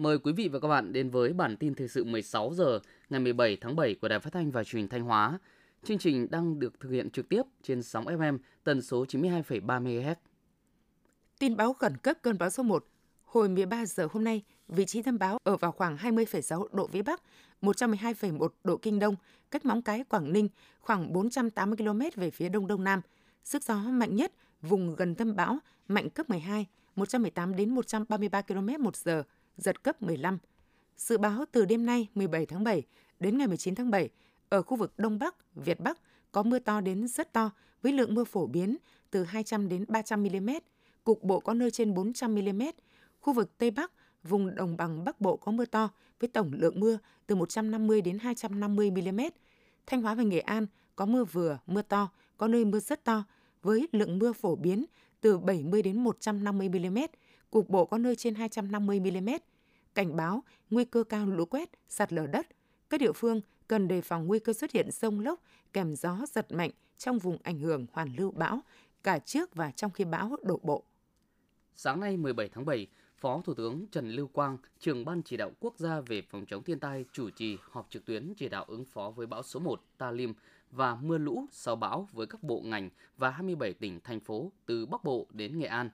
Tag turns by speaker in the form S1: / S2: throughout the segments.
S1: Mời quý vị và các bạn đến với bản tin thời sự 16 giờ ngày 17 tháng 7 của Đài Phát thanh và Truyền hình Thanh Hóa. Chương trình đang được thực hiện trực tiếp trên sóng FM tần số 92,3 MHz.
S2: Tin báo khẩn cấp cơn bão số 1. Hồi 13 giờ hôm nay, vị trí tâm bão ở vào khoảng 20,6 độ vĩ Bắc, 112,1 độ Kinh Đông, cách Móng Cái, Quảng Ninh khoảng 480 km về phía Đông Đông Nam. Sức gió mạnh nhất vùng gần tâm bão mạnh cấp 12, 118 đến 133 km một giờ, giật cấp 15. Dự báo từ đêm nay 17 tháng 7 đến ngày 19 tháng 7, ở khu vực Đông Bắc, Việt Bắc có mưa to đến rất to với lượng mưa phổ biến từ 200 đến 300 mm, cục bộ có nơi trên 400 mm. Khu vực Tây Bắc, vùng đồng bằng Bắc Bộ có mưa to với tổng lượng mưa từ 150 đến 250 mm. Thanh Hóa và Nghệ An có mưa vừa, mưa to, có nơi mưa rất to với lượng mưa phổ biến từ 70 đến 150 mm, cục bộ có nơi trên 250 mm. Cảnh báo nguy cơ cao lũ quét, sạt lở đất. Các địa phương cần đề phòng nguy cơ xuất hiện sông lốc kèm gió giật mạnh trong vùng ảnh hưởng hoàn lưu bão cả trước và trong khi bão đổ bộ.
S1: Sáng nay 17 tháng 7, Phó Thủ tướng Trần Lưu Quang, trưởng Ban chỉ đạo quốc gia về phòng chống thiên tai chủ trì họp trực tuyến chỉ đạo ứng phó với bão số 1 Talim và mưa lũ sau bão với các bộ ngành và 27 tỉnh, thành phố từ Bắc Bộ đến Nghệ An.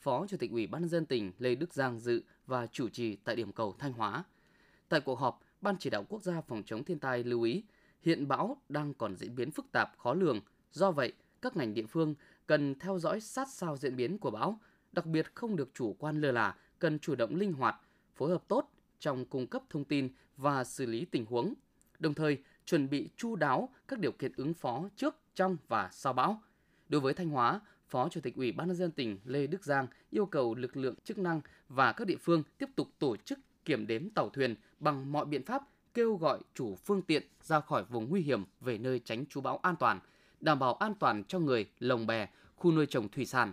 S1: Phó Chủ tịch Ủy ban dân tỉnh Lê Đức Giang dự và chủ trì tại điểm cầu Thanh Hóa. Tại cuộc họp, Ban chỉ đạo quốc gia phòng chống thiên tai lưu ý hiện bão đang còn diễn biến phức tạp khó lường. Do vậy, các ngành địa phương cần theo dõi sát sao diễn biến của bão, đặc biệt không được chủ quan lơ là, cần chủ động linh hoạt, phối hợp tốt trong cung cấp thông tin và xử lý tình huống. Đồng thời, chuẩn bị chu đáo các điều kiện ứng phó trước, trong và sau bão. Đối với Thanh Hóa, Phó Chủ tịch Ủy ban nhân dân tỉnh Lê Đức Giang yêu cầu lực lượng chức năng và các địa phương tiếp tục tổ chức kiểm đếm tàu thuyền bằng mọi biện pháp kêu gọi chủ phương tiện ra khỏi vùng nguy hiểm về nơi tránh trú bão an toàn, đảm bảo an toàn cho người, lồng bè, khu nuôi trồng thủy sản.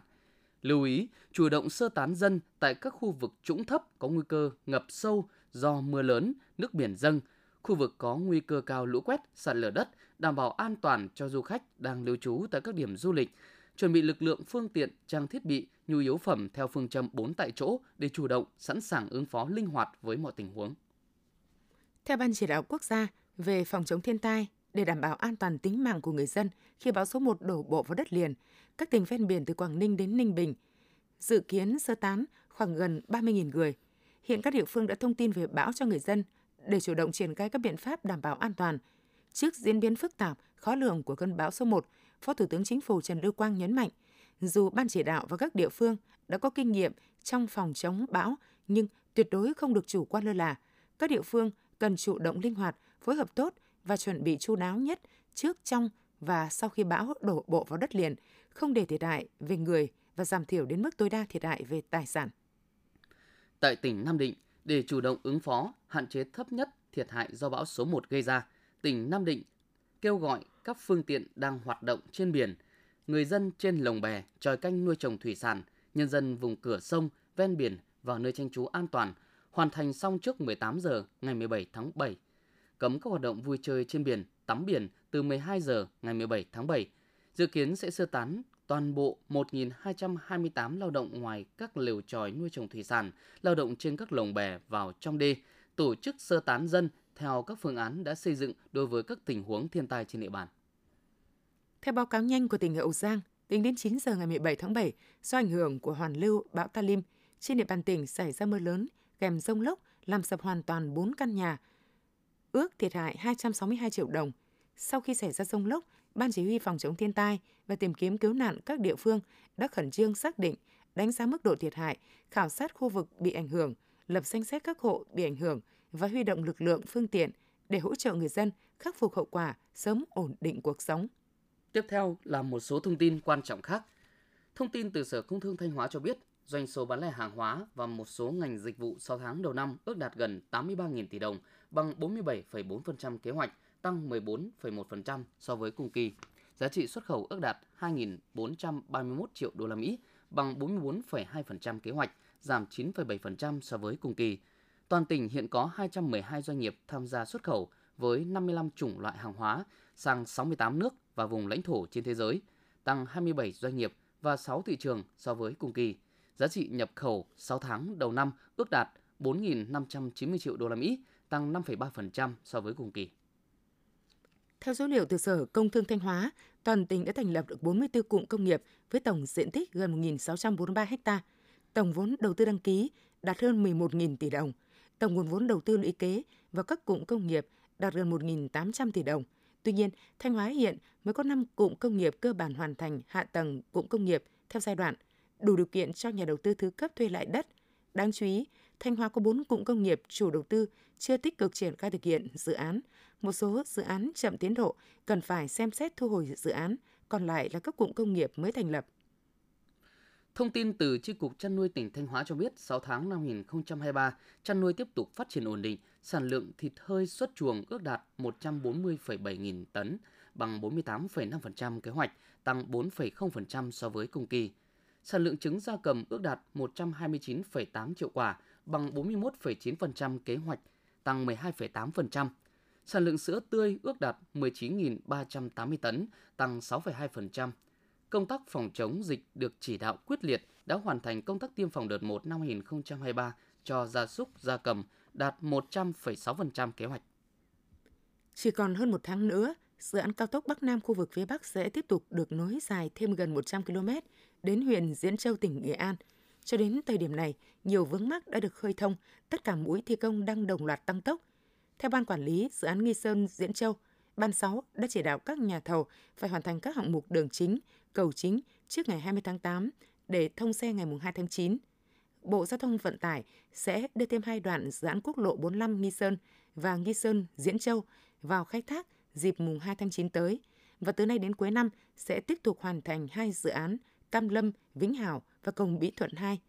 S1: Lưu ý, chủ động sơ tán dân tại các khu vực trũng thấp có nguy cơ ngập sâu do mưa lớn, nước biển dâng, khu vực có nguy cơ cao lũ quét, sạt lở đất, đảm bảo an toàn cho du khách đang lưu trú tại các điểm du lịch, chuẩn bị lực lượng phương tiện, trang thiết bị, nhu yếu phẩm theo phương châm 4 tại chỗ để chủ động, sẵn sàng ứng phó linh hoạt với mọi tình huống.
S2: Theo Ban chỉ đạo quốc gia về phòng chống thiên tai, để đảm bảo an toàn tính mạng của người dân khi bão số 1 đổ bộ vào đất liền, các tỉnh ven biển từ Quảng Ninh đến Ninh Bình dự kiến sơ tán khoảng gần 30.000 người. Hiện các địa phương đã thông tin về bão cho người dân để chủ động triển khai các biện pháp đảm bảo an toàn. Trước diễn biến phức tạp, khó lường của cơn bão số 1, Phó Thủ tướng Chính phủ Trần Lưu Quang nhấn mạnh, dù ban chỉ đạo và các địa phương đã có kinh nghiệm trong phòng chống bão, nhưng tuyệt đối không được chủ quan lơ là. Các địa phương cần chủ động linh hoạt, phối hợp tốt và chuẩn bị chu đáo nhất trước, trong và sau khi bão đổ bộ vào đất liền, không để thiệt hại về người và giảm thiểu đến mức tối đa thiệt hại về tài sản.
S1: Tại tỉnh Nam Định, để chủ động ứng phó, hạn chế thấp nhất thiệt hại do bão số 1 gây ra, tỉnh Nam Định kêu gọi các phương tiện đang hoạt động trên biển, người dân trên lồng bè, tròi canh nuôi trồng thủy sản, nhân dân vùng cửa sông, ven biển vào nơi tranh trú an toàn, hoàn thành xong trước 18 giờ ngày 17 tháng 7. Cấm các hoạt động vui chơi trên biển, tắm biển từ 12 giờ ngày 17 tháng 7. Dự kiến sẽ sơ tán toàn bộ 1.228 lao động ngoài các lều tròi nuôi trồng thủy sản, lao động trên các lồng bè vào trong đê, tổ chức sơ tán dân theo các phương án đã xây dựng đối với các tình huống thiên tai trên địa bàn.
S2: Theo báo cáo nhanh của tỉnh Hậu Giang, tính đến 9 giờ ngày 17 tháng 7, do ảnh hưởng của hoàn lưu bão Talim, trên địa bàn tỉnh xảy ra mưa lớn kèm rông lốc làm sập hoàn toàn 4 căn nhà, ước thiệt hại 262 triệu đồng. Sau khi xảy ra rông lốc, Ban Chỉ huy Phòng chống thiên tai và tìm kiếm cứu nạn các địa phương đã khẩn trương xác định, đánh giá mức độ thiệt hại, khảo sát khu vực bị ảnh hưởng, lập danh sách các hộ bị ảnh hưởng và huy động lực lượng phương tiện để hỗ trợ người dân khắc phục hậu quả, sớm ổn định cuộc sống.
S1: Tiếp theo là một số thông tin quan trọng khác. Thông tin từ Sở Công Thương Thanh Hóa cho biết, doanh số bán lẻ hàng hóa và một số ngành dịch vụ 6 tháng đầu năm ước đạt gần 83.000 tỷ đồng, bằng 47,4% kế hoạch, tăng 14,1% so với cùng kỳ. Giá trị xuất khẩu ước đạt 2.431 triệu đô la Mỹ, bằng 44,2% kế hoạch, giảm 9,7% so với cùng kỳ. Toàn tỉnh hiện có 212 doanh nghiệp tham gia xuất khẩu với 55 chủng loại hàng hóa sang 68 nước và vùng lãnh thổ trên thế giới, tăng 27 doanh nghiệp và 6 thị trường so với cùng kỳ. Giá trị nhập khẩu 6 tháng đầu năm ước đạt 4.590 triệu đô la Mỹ, tăng 5,3% so với cùng kỳ.
S2: Theo số liệu từ Sở Công Thương Thanh Hóa, toàn tỉnh đã thành lập được 44 cụm công nghiệp với tổng diện tích gần 1.643 ha. Tổng vốn đầu tư đăng ký đạt hơn 11.000 tỷ đồng. Tổng nguồn vốn đầu tư lũy kế vào các cụm công nghiệp đạt gần 1.800 tỷ đồng. Tuy nhiên, Thanh Hóa hiện mới có 5 cụm công nghiệp cơ bản hoàn thành hạ tầng cụm công nghiệp theo giai đoạn, đủ điều kiện cho nhà đầu tư thứ cấp thuê lại đất. Đáng chú ý, Thanh Hóa có 4 cụm công nghiệp chủ đầu tư chưa tích cực triển khai thực hiện dự án. Một số dự án chậm tiến độ cần phải xem xét thu hồi dự án, còn lại là các cụm công nghiệp mới thành lập.
S1: Thông tin từ Chi cục chăn nuôi tỉnh Thanh Hóa cho biết, 6 tháng năm 2023, chăn nuôi tiếp tục phát triển ổn định, sản lượng thịt hơi xuất chuồng ước đạt 140,7 nghìn tấn, bằng 48,5% kế hoạch, tăng 4,0% so với cùng kỳ. Sản lượng trứng gia cầm ước đạt 129,8 triệu quả, bằng 41,9% kế hoạch, tăng 12,8%. Sản lượng sữa tươi ước đạt 19.380 tấn, tăng 6,2%. Công tác phòng chống dịch được chỉ đạo quyết liệt đã hoàn thành công tác tiêm phòng đợt 1 năm 2023 cho gia súc, gia cầm đạt 100,6% kế hoạch.
S2: Chỉ còn hơn một tháng nữa, dự án cao tốc Bắc Nam khu vực phía Bắc sẽ tiếp tục được nối dài thêm gần 100 km đến huyện Diễn Châu, tỉnh Nghệ An. Cho đến thời điểm này, nhiều vướng mắc đã được khơi thông, tất cả mũi thi công đang đồng loạt tăng tốc. Theo Ban Quản lý Dự án Nghi Sơn Diễn Châu, Ban 6 đã chỉ đạo các nhà thầu phải hoàn thành các hạng mục đường chính, cầu chính trước ngày 20 tháng 8 để thông xe ngày 2 tháng 9. Bộ Giao thông Vận tải sẽ đưa thêm hai đoạn giãn quốc lộ 45 Nghi Sơn và Nghi Sơn Diễn Châu vào khai thác dịp mùng 2 tháng 9 tới và từ nay đến cuối năm sẽ tiếp tục hoàn thành hai dự án Cam Lâm, Vĩnh Hảo và Cầu Mỹ Thuận 2.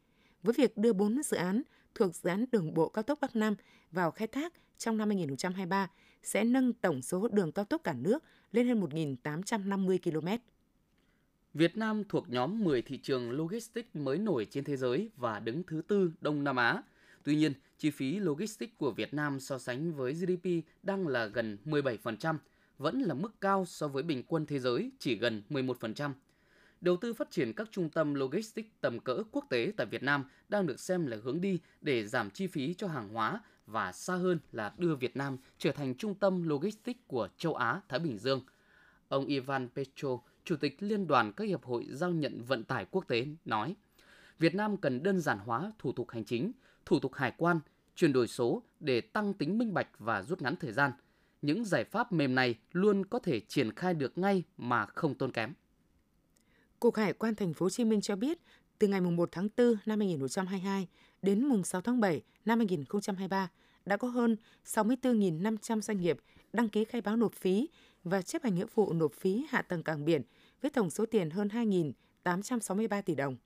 S2: Với việc đưa 4 dự án thuộc dự án đường bộ cao tốc Bắc Nam vào khai thác trong năm 2023 sẽ nâng tổng số đường cao tốc cả nước lên hơn 1.850 km.
S1: Việt Nam thuộc nhóm 10 thị trường logistics mới nổi trên thế giới và đứng thứ tư Đông Nam Á. Tuy nhiên, chi phí logistics của Việt Nam so sánh với GDP đang là gần 17%, vẫn là mức cao so với bình quân thế giới chỉ gần 11%. Đầu tư phát triển các trung tâm logistics tầm cỡ quốc tế tại Việt Nam đang được xem là hướng đi để giảm chi phí cho hàng hóa và xa hơn là đưa Việt Nam trở thành trung tâm logistics của châu Á Thái Bình Dương. Ông Ivan Petro, Chủ tịch Liên đoàn các hiệp hội giao nhận vận tải quốc tế nói: Việt Nam cần đơn giản hóa thủ tục hành chính, thủ tục hải quan, chuyển đổi số để tăng tính minh bạch và rút ngắn thời gian. Những giải pháp mềm này luôn có thể triển khai được ngay mà không tốn kém.
S2: Cục Hải quan Thành phố Hồ Chí Minh cho biết, từ ngày 1 tháng 4 năm 2022 đến mùng 6 tháng 7 năm 2023 đã có hơn 64.500 doanh nghiệp đăng ký khai báo nộp phí và chấp hành nghĩa vụ nộp phí hạ tầng cảng biển với tổng số tiền hơn 2.863 tỷ đồng.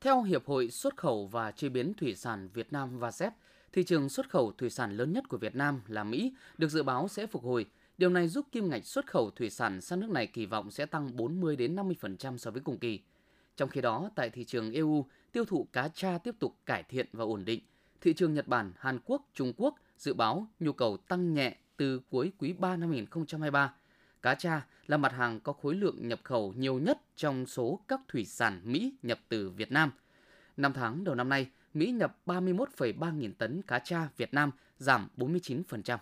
S1: Theo Hiệp hội Xuất khẩu và Chế biến Thủy sản Việt Nam và ZEP, thị trường xuất khẩu thủy sản lớn nhất của Việt Nam là Mỹ được dự báo sẽ phục hồi. Điều này giúp kim ngạch xuất khẩu thủy sản sang nước này kỳ vọng sẽ tăng 40 đến 50% so với cùng kỳ. Trong khi đó, tại thị trường EU, tiêu thụ cá tra tiếp tục cải thiện và ổn định. Thị trường Nhật Bản, Hàn Quốc, Trung Quốc dự báo nhu cầu tăng nhẹ từ cuối quý 3 năm 2023. Cá tra là mặt hàng có khối lượng nhập khẩu nhiều nhất trong số các thủy sản Mỹ nhập từ Việt Nam. Năm tháng đầu năm nay, Mỹ nhập 31,3 nghìn tấn cá tra Việt Nam, giảm 49%.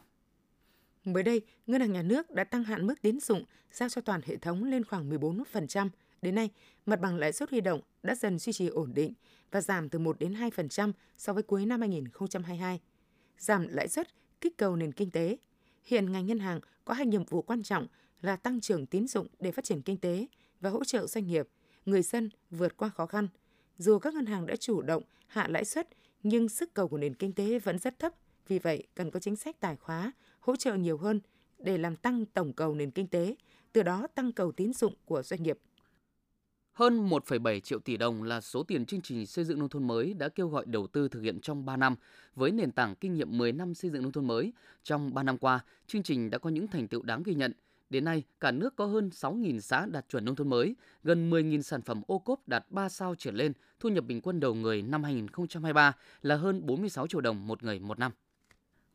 S2: Mới đây, Ngân hàng Nhà nước đã tăng hạn mức tín dụng giao cho toàn hệ thống lên khoảng 14%. Đến nay, mặt bằng lãi suất huy động đã dần duy trì ổn định và giảm từ 1 đến 2% so với cuối năm 2022. Giảm lãi suất kích cầu nền kinh tế. Hiện ngành ngân hàng có hai nhiệm vụ quan trọng là tăng trưởng tín dụng để phát triển kinh tế và hỗ trợ doanh nghiệp, người dân vượt qua khó khăn. Dù các ngân hàng đã chủ động hạ lãi suất, nhưng sức cầu của nền kinh tế vẫn rất thấp. Vì vậy, cần có chính sách tài khóa, hỗ trợ nhiều hơn để làm tăng tổng cầu nền kinh tế, từ đó tăng cầu tín dụng của doanh nghiệp.
S1: Hơn 1,7 triệu tỷ đồng là số tiền chương trình xây dựng nông thôn mới đã kêu gọi đầu tư thực hiện trong 3 năm. Với nền tảng kinh nghiệm 10 năm xây dựng nông thôn mới, trong 3 năm qua, chương trình đã có những thành tựu đáng ghi nhận. Đến nay, cả nước có hơn 6.000 xã đạt chuẩn nông thôn mới, gần 10.000 sản phẩm ô cốp đạt 3 sao trở lên, thu nhập bình quân đầu người năm 2023 là hơn 46 triệu đồng một người một năm.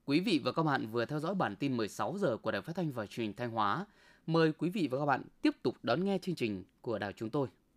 S1: Quý vị và các bạn vừa theo dõi bản tin 16 giờ của Đài Phát thanh và Truyền hình Thanh Hóa. Mời quý vị và các bạn tiếp tục đón nghe chương trình của đài chúng tôi.